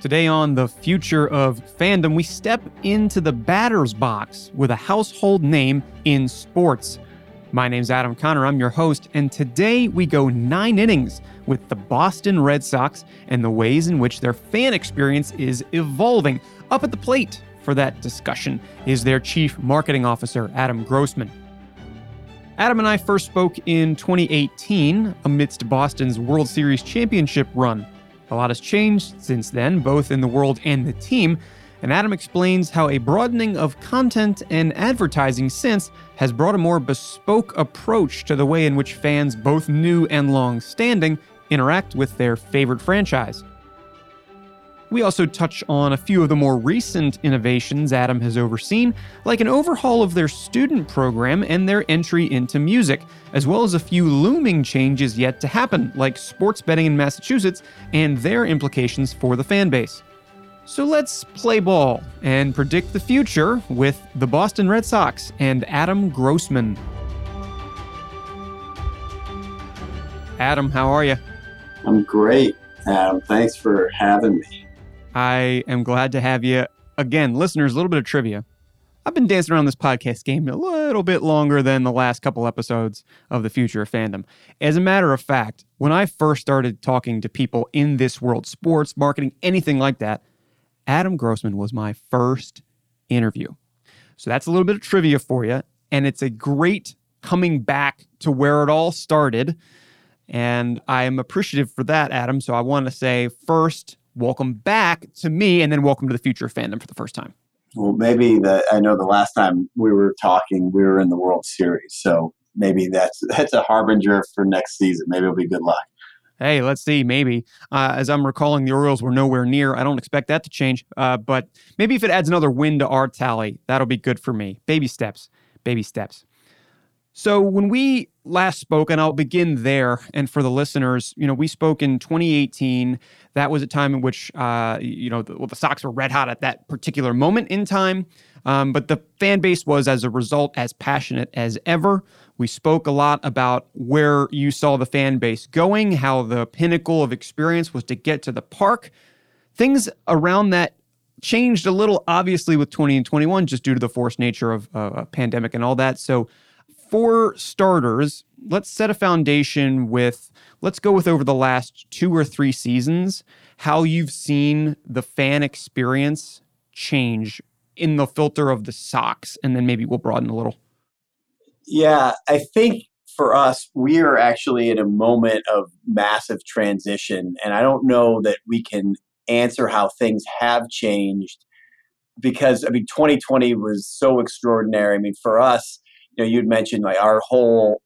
Today on The Future of Fandom, we step into the batter's box with a household name in sports. My name's Adam Conner, I'm your host, and today we go nine innings with the Boston Red Sox and the ways in which their fan experience is evolving. Up at the plate for that discussion is their Chief Marketing Officer, Adam Grossman. Adam and I first spoke in 2018 amidst Boston's World Series championship run. A lot has changed since then, both in the world and the team, and Adam explains how a broadening of content and advertising since has brought a more bespoke approach to the way in which fans, both new and long standing, interact with their favorite franchise. We also touch on a few of the more recent innovations Adam has overseen, like an overhaul of their student program and their entry into music, as well as a few looming changes yet to happen, like sports betting in Massachusetts and their implications for the fan base. So let's play ball and predict the future with the Boston Red Sox and Adam Grossman. Adam, how are you? I'm great, Adam. Thanks for having me. I am glad to have you. Again, listeners, a little bit of trivia. I've been dancing around this podcast game a little bit longer than the last couple episodes of the future of fandom. As a matter of fact, when I first started talking to people in this world, sports, marketing, anything like that, Adam Grossman was my first interview. So that's a little bit of trivia for you. And it's a great coming back to where it all started. And I am appreciative for that, Adam. So I want to say first, welcome back to me, and then welcome to the future of fandom for the first time. Well, maybe the I know the last time we were talking, we were in the World Series, so maybe that's that's a harbinger for next season. Maybe it'll be good luck. Hey, let's see. Maybe uh, as I'm recalling, the Orioles were nowhere near. I don't expect that to change, uh, but maybe if it adds another win to our tally, that'll be good for me. Baby steps, baby steps. So when we last spoke, and I'll begin there, and for the listeners, you know, we spoke in 2018. That was a time in which, uh, you know, the, well, the Sox were red hot at that particular moment in time. Um, but the fan base was, as a result, as passionate as ever. We spoke a lot about where you saw the fan base going, how the pinnacle of experience was to get to the park. Things around that changed a little, obviously, with 20 and 21, just due to the forced nature of uh, a pandemic and all that. So for starters, let's set a foundation with let's go with over the last two or three seasons how you've seen the fan experience change in the filter of the Sox, and then maybe we'll broaden a little. Yeah i think for us we are actually in a moment of massive transition and i don't know that we can answer how things have changed because i mean 2020 was so extraordinary. I mean for us you know, you'd mentioned like our whole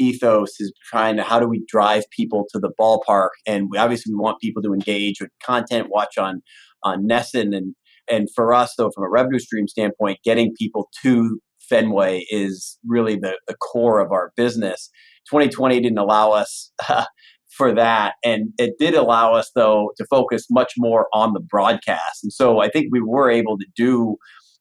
ethos is trying to how do we drive people to the ballpark, and we obviously we want people to engage with content, watch on on NESN, and and for us though, from a revenue stream standpoint, getting people to Fenway is really the the core of our business. 2020 didn't allow us. Uh, for that. And it did allow us, though, to focus much more on the broadcast. And so I think we were able to do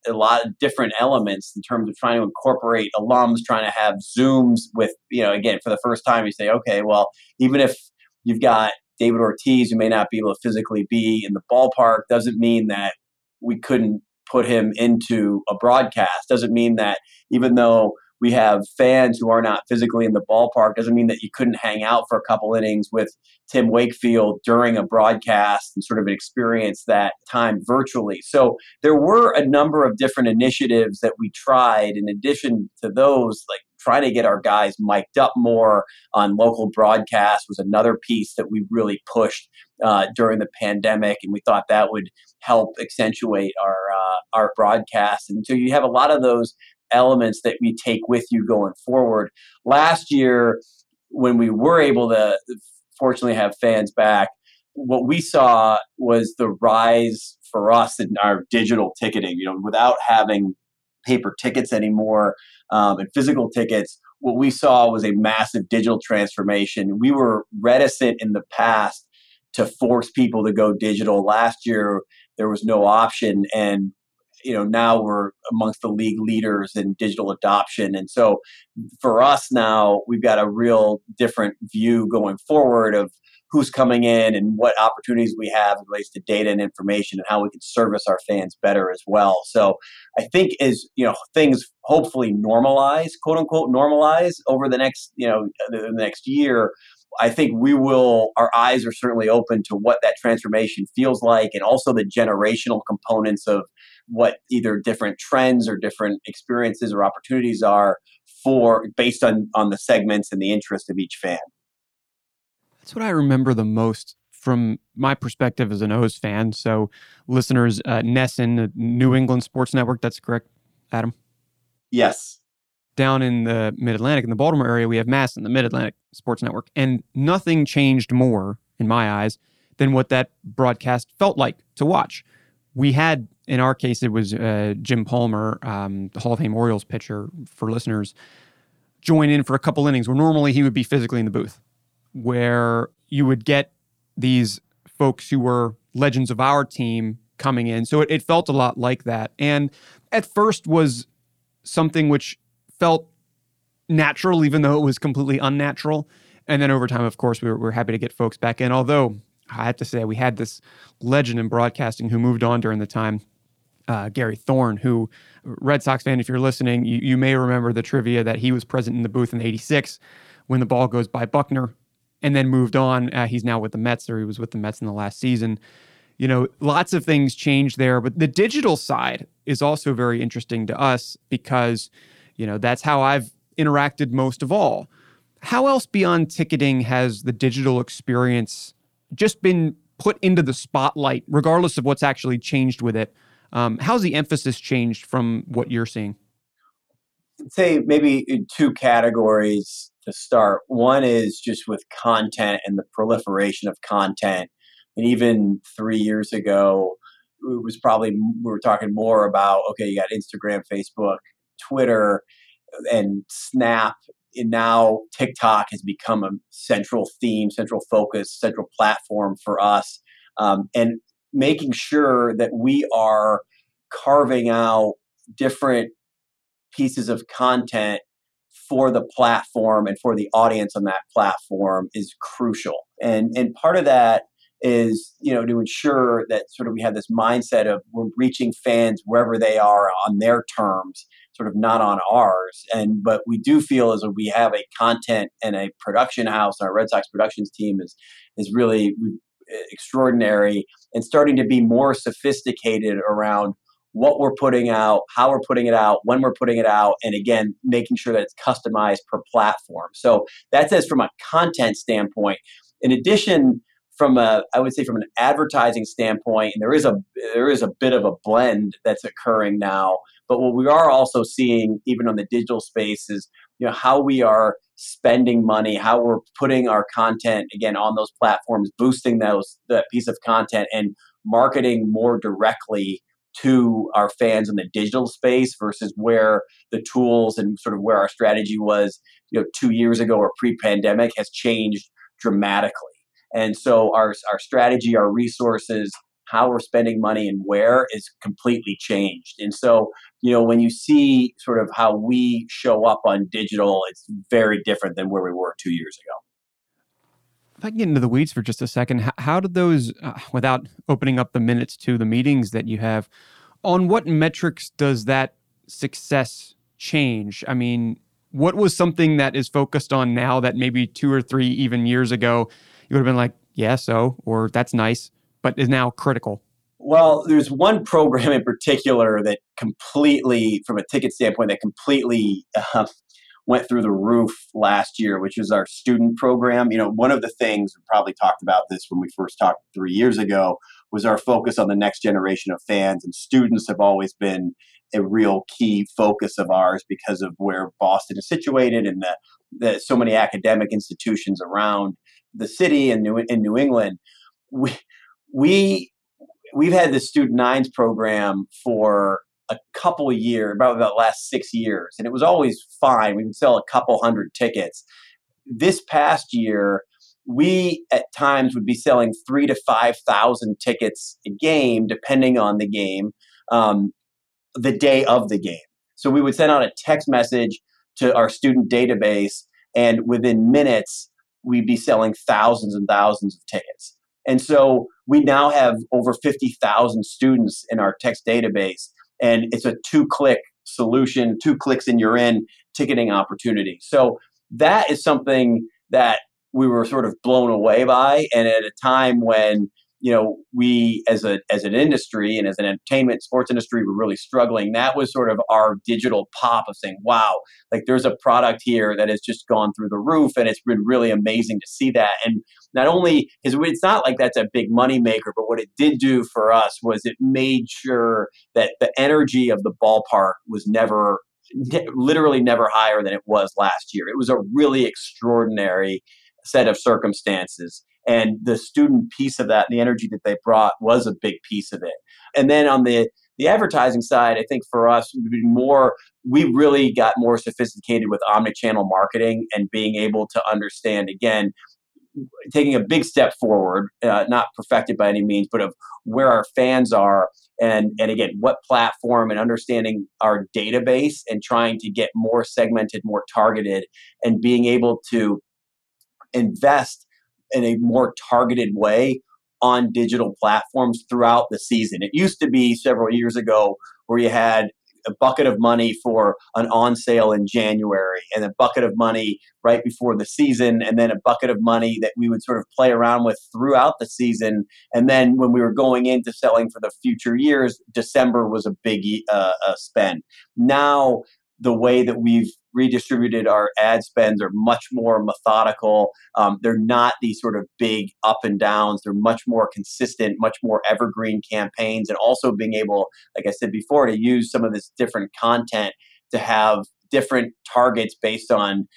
a lot of different elements in terms of trying to incorporate alums, trying to have Zooms with, you know, again, for the first time, you say, okay, well, even if you've got David Ortiz who may not be able to physically be in the ballpark, doesn't mean that we couldn't put him into a broadcast. Doesn't mean that even though we have fans who are not physically in the ballpark doesn't mean that you couldn't hang out for a couple innings with Tim Wakefield during a broadcast and sort of experience that time virtually. So there were a number of different initiatives that we tried in addition to those like trying to get our guys mic'd up more on local broadcast was another piece that we really pushed uh, during the pandemic, and we thought that would help accentuate our uh, our broadcast. And so you have a lot of those elements that we take with you going forward. Last year, when we were able to fortunately have fans back, what we saw was the rise for us in our digital ticketing. You know, without having paper tickets anymore um, and physical tickets, what we saw was a massive digital transformation. We were reticent in the past to force people to go digital. Last year, there was no option, and you know now we're amongst the league leaders in digital adoption. And so for us now we've got a real different view going forward of who's coming in and what opportunities we have in relates to data and information and how we can service our fans better as well. So i think as you know things hopefully normalize quote unquote normalize over the next you know the next year I think we will, our eyes are certainly open to what that transformation feels like and also the generational components of what either different trends or different experiences or opportunities are for based on on the segments and the interest of each fan. That's what I remember the most from my perspective as an O's fan. So, listeners, uh, NESN, New England Sports Network, that's correct, Adam? Yes. Down in the Mid Atlantic, in the Baltimore area, we have MASN the Mid Atlantic Sports Network. And nothing changed more, in my eyes, than what that broadcast felt like to watch. We had in our case, it was uh, Jim Palmer, um, the Hall of Fame Orioles pitcher, for listeners, join in for a couple innings where normally he would be physically in the booth, where you would get these folks who were legends of our team coming in. So it, it felt a lot like that. And at first was something which felt natural, even though it was completely unnatural. And then over time, of course, we were, we were happy to get folks back in. Although I have to say, we had this legend in broadcasting who moved on during the time uh, Gary Thorne, who Red Sox fan, if you're listening, you, you may remember the trivia that he was present in the booth in '86 when the ball goes by Buckner, and then moved on. Uh, he's now with the Mets, or he was with the Mets in the last season. You know, lots of things changed there, but the digital side is also very interesting to us because, you know, that's how I've interacted most of all. How else beyond ticketing has the digital experience just been put into the spotlight, regardless of what's actually changed with it? Um, how's the emphasis changed from what you're seeing? I'd say maybe two categories to start. One is just with content and the proliferation of content. And even three years ago, it was probably we were talking more about okay, you got Instagram, Facebook, Twitter, and Snap. And now TikTok has become a central theme, central focus, central platform for us. Um, and making sure that we are carving out different pieces of content for the platform and for the audience on that platform is crucial. And and part of that is you know to ensure that sort of we have this mindset of we're reaching fans wherever they are on their terms sort of not on ours and but we do feel as we have a content and a production house our red sox productions team is is really eh, extraordinary and starting to be more sophisticated around what we're putting out, how we're putting it out, when we're putting it out, and again, making sure that it's customized per platform. So that says from a content standpoint. In addition, from a I would say from an advertising standpoint, and there is a there is a bit of a blend that's occurring now. But what we are also seeing, even on the digital space, is you know how we are spending money, how we're putting our content again on those platforms, boosting those that piece of content and marketing more directly to our fans in the digital space versus where the tools and sort of where our strategy was, you know, two years ago or pre-pandemic has changed dramatically. And so our our strategy, our resources, how we're spending money and where is completely changed. And so, you know, when you see sort of how we show up on digital, it's very different than where we were two years ago. If I can get into the weeds for just a second, how, did those, uh, without opening up the minutes to the meetings that you have, on what metrics does that success change? I mean, what was something that is focused on now that maybe two or three even years ago would have been like, yeah, so, or that's nice, but is now critical? Well, there's one program in particular that completely, from a ticket standpoint, that completely uh, went through the roof last year, which is our student program. You know, one of the things we probably talked about this when we first talked three years ago was our focus on the next generation of fans, and students have always been a real key focus of ours because of where Boston is situated and the, so many academic institutions around the city and New in New England. We we we've had the student nines program for a couple years, about the last six years, and it was always fine. We would sell a couple hundred tickets. This past year, we at times would be selling three to five thousand tickets a game, depending on the game. Um, the day of the game. So we would send out a text message to our student database, and within minutes, we'd be selling thousands and thousands of tickets. And so we now have over 50,000 students in our text database, and it's a two click solution, two clicks and you're in ticketing opportunity. So that is something that we were sort of blown away by. And at a time when you know we as a as an industry and as an entertainment sports industry were really struggling. That was sort of our digital pop of saying wow like there's a product here that has just gone through the roof and it's been really amazing to see that. And not only is it's not like that's a big money maker but what it did do for us was it made sure that the energy of the ballpark was never literally never higher than it was last year. It was a really extraordinary set of circumstances and the student piece of that the energy that they brought was a big piece of it. And then on the the advertising side i think for us would be more we really got more sophisticated with omnichannel marketing and being able to understand again taking a big step forward uh, not perfected by any means but of where our fans are and and again what platform and understanding our database and trying to get more segmented more targeted and being able to invest in a more targeted way on digital platforms throughout the season. It used to be several years ago where you had a bucket of money for an on sale in January and a bucket of money right before the season and then a bucket of money that we would sort of play around with throughout the season and then when we were going into selling for the future years December was a big uh, uh, spend. Now the way that we've redistributed our ad spends are much more methodical. Um, they're not these sort of big up and downs. They're much more consistent, much more evergreen campaigns, and also being able, like I said before, to use some of this different content to have different targets based on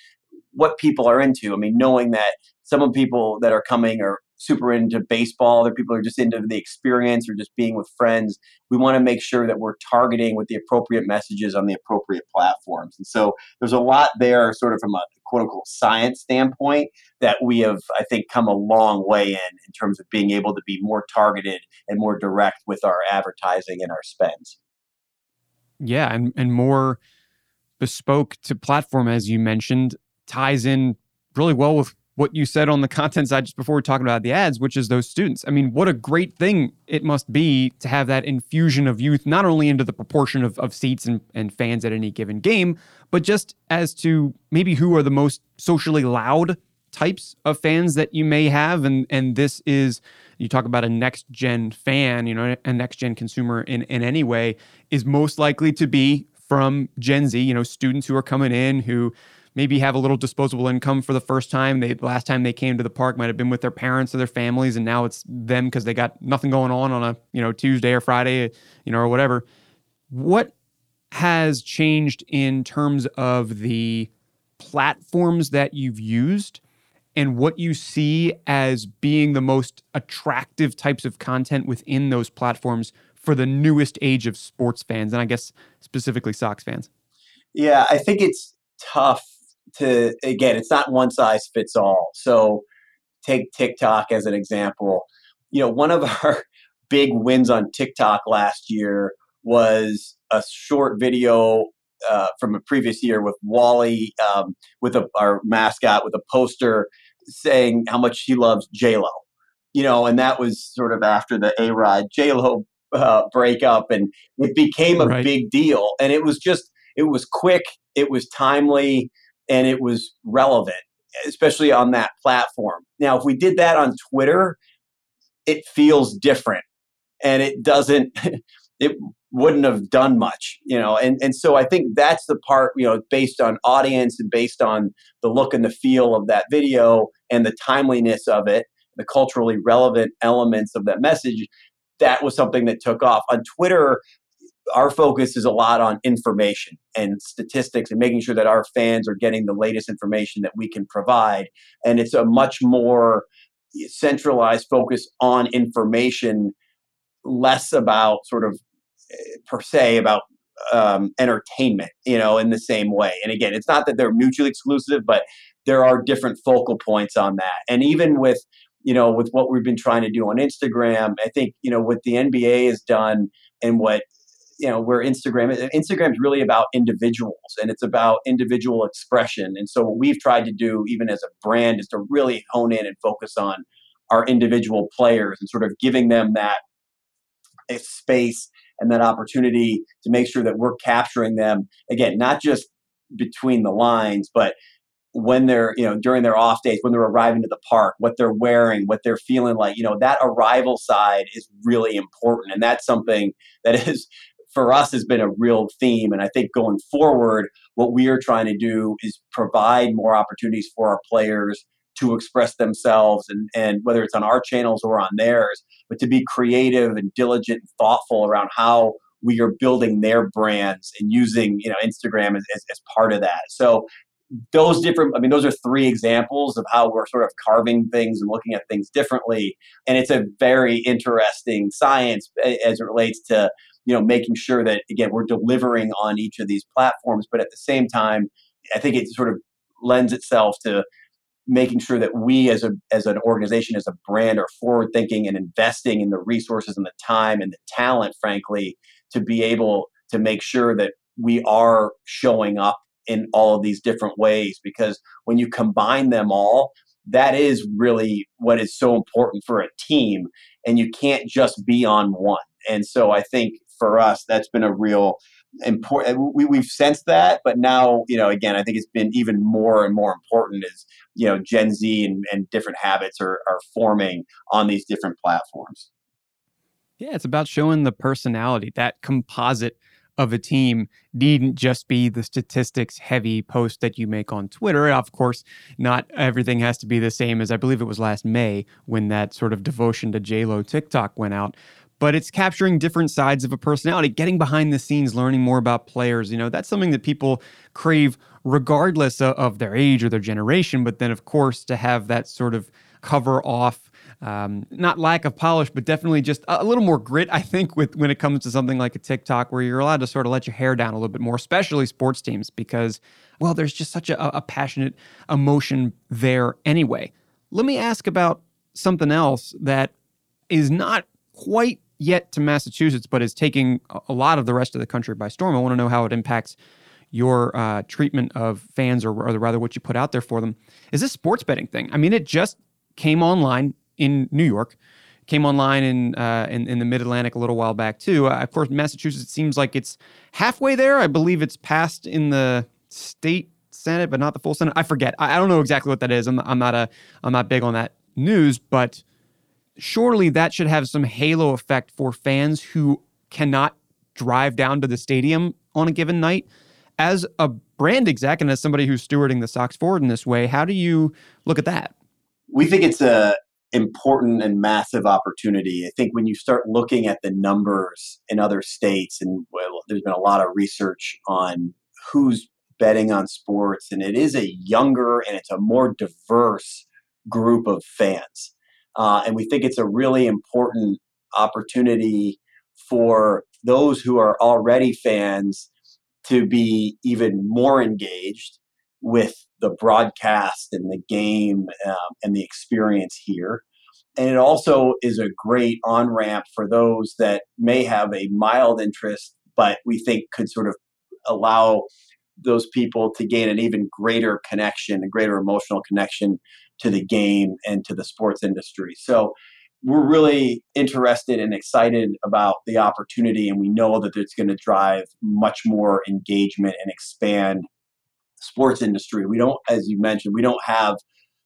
what people are into. I mean, knowing that some of people that are coming are super into baseball, other people are just into the experience or just being with friends. We want to make sure that we're targeting with the appropriate messages on the appropriate platforms. And so there's a lot there, sort of from a quote unquote science standpoint, that we have, I think, come a long way in in terms of being able to be more targeted and more direct with our advertising and our spends. Yeah, and, and more bespoke to platform, as you mentioned, ties in really well with what you said on the content side just before we talking about the ads, which is those students. I mean, what a great thing it must be to have that infusion of youth, not only into the proportion of, of seats and, and fans at any given game, but just as to maybe who are the most socially loud types of fans that you may have. And and this is you talk about a next gen fan, you know, a next gen consumer in, in any way, is most likely to be from Gen Z, you know, students who are coming in who maybe have a little disposable income for the first time. They last time they came to the park might have been with their parents or their families, and now it's them because they got nothing going on on a you know Tuesday or Friday, you know, or whatever. What has changed in terms of the platforms that you've used and what you see as being the most attractive types of content within those platforms for the newest age of sports fans and I guess specifically Sox fans? Yeah, I think it's tough to again, it's not one size fits all. So take TikTok as an example. You know, one of our big wins on TikTok last year was a short video uh, from a previous year with Wally, um, with a, our mascot, with a poster saying how much he loves J Lo. You know, and that was sort of after the A Rod J Lo uh, breakup, and it became a right. big deal. And it was just, it was quick, it was timely, and it was relevant, especially on that platform. Now, if we did that on Twitter, it feels different and it doesn't, it wouldn't have done much, you know. And, and so I think that's the part, you know, based on audience and based on the look and the feel of that video and the timeliness of it, the culturally relevant elements of that message. That was something that took off. On Twitter, our focus is a lot on information and statistics and making sure that our fans are getting the latest information that we can provide. And it's a much more centralized focus on information, less about sort of eh, per se about um, entertainment, you know, in the same way. And again, it's not that they're mutually exclusive, but there are different focal points on that. And even with, you know, with what we've been trying to do on Instagram, I think, you know, what the NBA has done and what you know where instagram instagram is really about individuals and it's about individual expression. And so what we've tried to do even as a brand is to really hone in and focus on our individual players and sort of giving them that eh, space and that opportunity to make sure that we're capturing them again not just between the lines but when they're you know during their off days when they're arriving to the park what they're wearing what they're feeling like you know that arrival side is really important. And that's something that is for us has been a real theme. And i think going forward what we are trying to do is provide more opportunities for our players to express themselves and, and whether it's on our channels or on theirs but to be creative and diligent and thoughtful around how we are building their brands and using you know instagram as, as, as part of that. So those different i mean those are three examples of how we're sort of carving things and looking at things differently. And it's a very interesting science as it relates to you know making sure that again we're delivering on each of these platforms but at the same time i think it sort of lends itself to making sure that we as a as an organization as a brand are forward thinking and investing in the resources and the time and the talent frankly to be able to make sure that we are showing up in all of these different ways because when you combine them all that is really what is so important for a team and you can't just be on one. And so i think for us that's been a real important we, we've sensed that but now you know again i think it's been even more and more important as you know gen z and, and different habits are, are forming on these different platforms yeah it's about showing the personality that composite of a team needn't just be the statistics heavy post that you make on Twitter. Of course, not everything has to be the same as I believe it was last May when that sort of devotion to JLo TikTok went out. But it's capturing different sides of a personality, getting behind the scenes, learning more about players. You know, that's something that people crave regardless of their age or their generation. But then, of course, to have that sort of cover off um, not lack of polish, but definitely just a little more grit. I think with when it comes to something like a TikTok, where you're allowed to sort of let your hair down a little bit more, especially sports teams, because well, there's just such a, a passionate emotion there anyway. Let me ask about something else that is not quite yet to Massachusetts, but is taking a lot of the rest of the country by storm. I want to know how it impacts your uh, treatment of fans, or, or rather what you put out there for them. Is this sports betting thing? I mean, it just came online in New York. Came online in uh, in, in, the Mid Atlantic a little while back too. Uh, of course, Massachusetts seems like it's halfway there. I believe it's passed in the state senate, but not the full senate. I forget. I, I don't know exactly what that is. I'm, I'm not a I'm not big on that news, but surely that should have some halo effect for fans who cannot drive down to the stadium on a given night. As a brand exec and as somebody who's stewarding the Sox forward in this way, how do you look at that? We think it's a important and massive opportunity. I think when you start looking at the numbers in other states, and well, there's been a lot of research on who's betting on sports, and it is a younger and it's a more diverse group of fans. Uh, and we think it's a really important opportunity for those who are already fans to be even more engaged with the broadcast and the game um, and the experience here. And it also is a great on ramp for those that may have a mild interest, but we think could sort of allow those people to gain an even greater connection, a greater emotional connection to the game and to the sports industry. So we're really interested and excited about the opportunity, and we know that it's going to drive much more engagement and expand the sports industry. We don't, as you mentioned, we don't have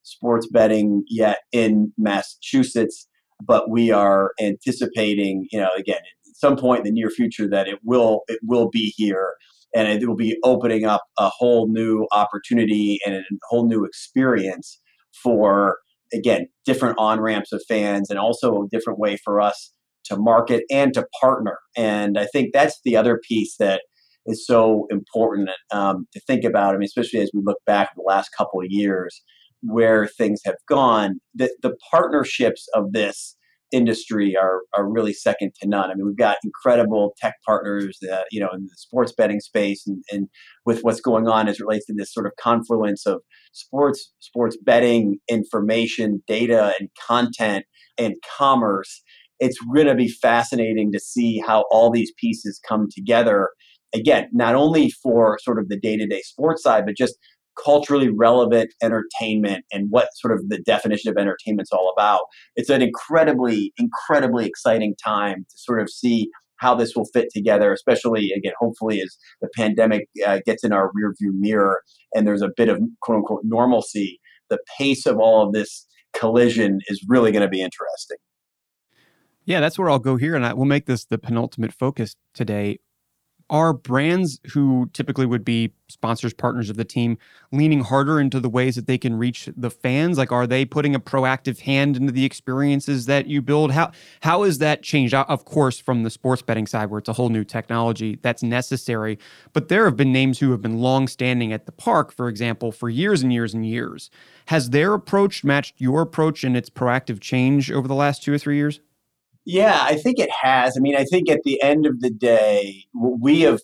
sports betting yet in Massachusetts, but we are anticipating, you know, again, at some point in the near future that it will it will be here and it will be opening up a whole new opportunity and a whole new experience for again different on ramps of fans and also a different way for us to market and to partner and i think that's the other piece that is so important um, to think about. I mean, especially as we look back the last couple of years, where things have gone, the, the partnerships of this industry are are really second to none. I mean, we've got incredible tech partners, that, you know, in the sports betting space, and, and with what's going on as relates to this sort of confluence of sports, sports betting information, data, and content, and commerce it's going to be fascinating to see how all these pieces come together. Again, not only for sort of the day to day sports side, but just culturally relevant entertainment and what sort of the definition of entertainment is all about. It's an incredibly, incredibly exciting time to sort of see how this will fit together, especially again, hopefully, as the pandemic uh, gets in our rearview mirror and there's a bit of quote unquote normalcy. The pace of all of this collision is really going to be interesting. Yeah, that's where I'll go here, and I, we'll make this the penultimate focus today are brands who typically would be sponsors, partners of the team, leaning harder into the ways that they can reach the fans? Like, are they putting a proactive hand into the experiences that you build? How how is that changed? Of course, from the sports betting side, where it's a whole new technology that's necessary. But there have been names who have been long standing at the park, for example, for years and years and years. Has their approach matched your approach in its proactive change over the last two or three years? Yeah, I think it has. I mean, I think at the end of the day, we have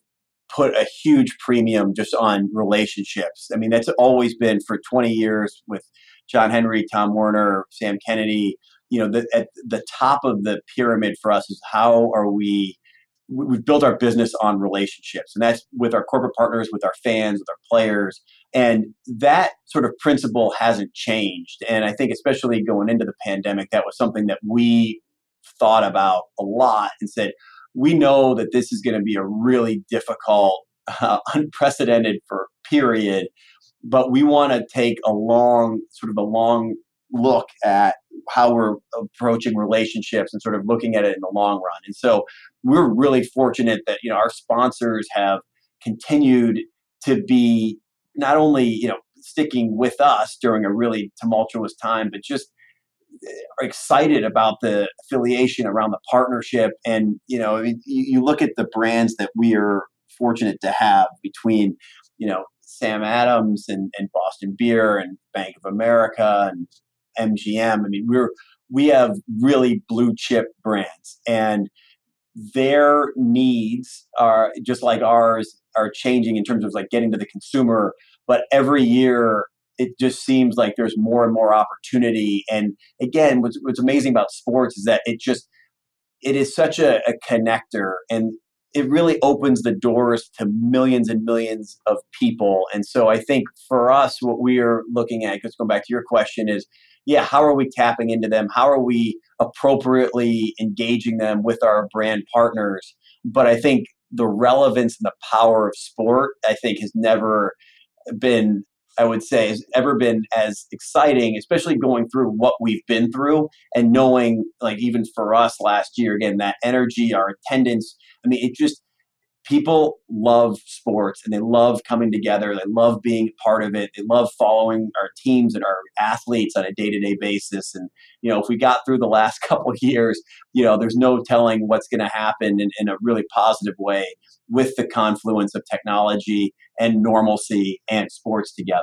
put a huge premium just on relationships. I mean, that's always been for 20 years with John Henry, Tom Werner, Sam Kennedy. You know, the, at the top of the pyramid for us is how are we we've built our business on relationships and that's with our corporate partners with our fans with our players and that sort of principle hasn't changed and i think especially going into the pandemic that was something that we thought about a lot and said, we know that this is going to be a really difficult, uh, unprecedented for period, but we want to take a long, sort of a long look at how we're approaching relationships and sort of looking at it in the long run. And so we're really fortunate that you know our sponsors have continued to be not only you know sticking with us during a really tumultuous time, but just are excited about the affiliation around the partnership. And, you know, you, you look at the brands that we are fortunate to have between, you know, Sam Adams and, and Boston Beer and Bank of America and MGM. I mean, we're we have really blue chip brands and their needs are just like ours are changing in terms of like getting to the consumer but every year it just seems like there's more and more opportunity. And again, what's, what's amazing about sports is that it just it is such a, a connector and it really opens the doors to millions and millions of people. And so I think for us, what we are looking at, because going back to your question, is yeah, how are we tapping into them? How are we appropriately engaging them with our brand partners? But I think the relevance and the power of sport, I think, has never been I would say, has ever been as exciting, especially going through what we've been through and knowing, like, even for us last year, again, that energy, our attendance. I mean, it just, people love sports and they love coming together. They love being part of it. They love following our teams and our athletes on a day to day basis. And, you know, if we got through the last couple years, you know, there's no telling what's going to happen in, in a really positive way with the confluence of technology and normalcy and sports together.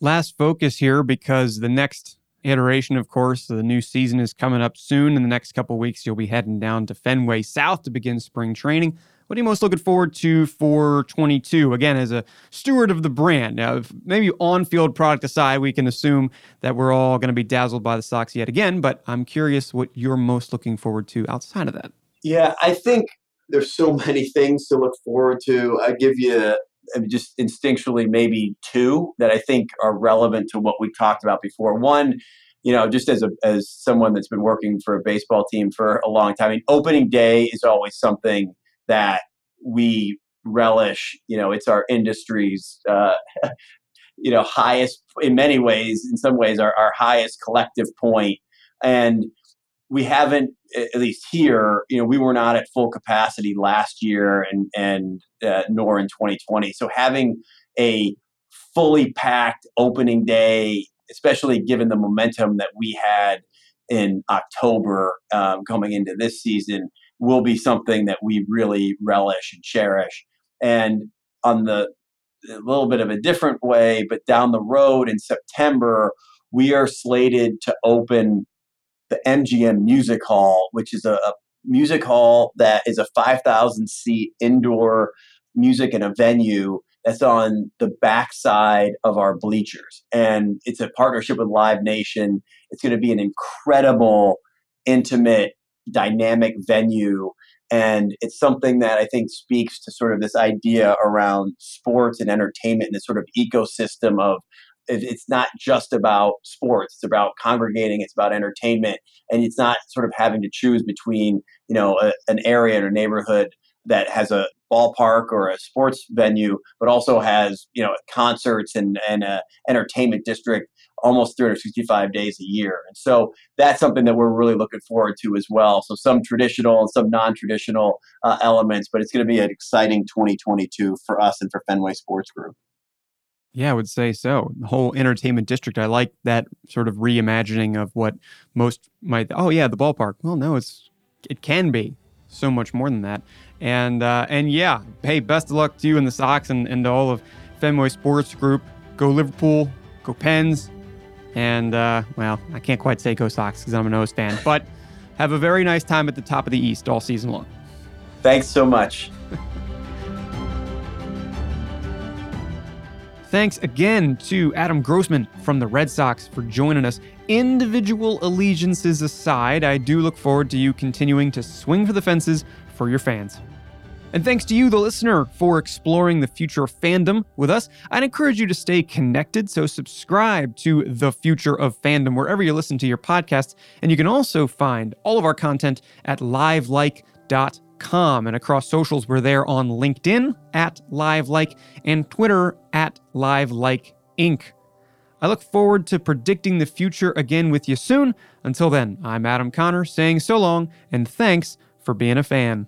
Last focus here because the next iteration, of course. The new season is coming up soon. In the next couple weeks, you'll be heading down to Fenway South to begin spring training. What are you most looking forward to for 22? Again, as a steward of the brand. Now, maybe on field product aside, we can assume that we're all going to be dazzled by the Sox yet again, but I'm curious what you're most looking forward to outside of that. Yeah, I think there's so many things to look forward to. I give you just instinctually maybe two that I think are relevant to what we talked about before. One, you know, just as a as someone that's been working for a baseball team for a long time, I mean, opening day is always something that we relish. You know, it's our industry's, uh, you know, highest in many ways. In some ways, our, our highest collective point, and we haven't at least here you know we were not at full capacity last year and and uh, nor in 2020 so having a fully packed opening day especially given the momentum that we had in october um, coming into this season will be something that we really relish and cherish. And on the a little bit of a different way but down the road in september we are slated to open the MGM Music Hall, which is a, a music hall that is a 5,000 seat indoor music and a venue that's on the backside of our bleachers. And it's a partnership with Live Nation. It's going to be an incredible intimate, dynamic venue. And it's something that I think speaks to sort of this idea around sports and entertainment and this sort of ecosystem of it's not just about sports it's about congregating it's about entertainment and it's not sort of having to choose between you know a, an area or a neighborhood that has a ballpark or a sports venue, but also has you know concerts and and a entertainment district almost 365 days a year. And so that's something that we're really looking forward to as well. So some traditional and some non-traditional uh, elements, but it's going to be an exciting 2022 for us and for Fenway Sports Group. Yeah, I would say so. The whole entertainment district. I like that sort of reimagining of what most might. Oh yeah, the ballpark. Well, no, it's it can be so much more than that. And uh, and yeah, hey, best of luck to you and the Sox and, and all of Fenway Sports Group. Go Liverpool, go Pens, and uh, well, I can't quite say go Sox because I'm an O's fan, but have a very nice time at the top of the East all season long. Thanks so much. Thanks again to Adam Grossman from the Red Sox for joining us. Individual allegiances aside, I do look forward to you continuing to swing for the fences for your fans. And thanks to you, the listener, for exploring the future of fandom with us. I'd encourage you to stay connected, so subscribe to The Future of Fandom wherever you listen to your podcasts. And you can also find all of our content at livelike.com. And across socials, we're there on LinkedIn at livelike and Twitter at livelike inc. I look forward to predicting the future again with you soon. Until then, I'm Adam Conner saying so long and thanks for being a fan.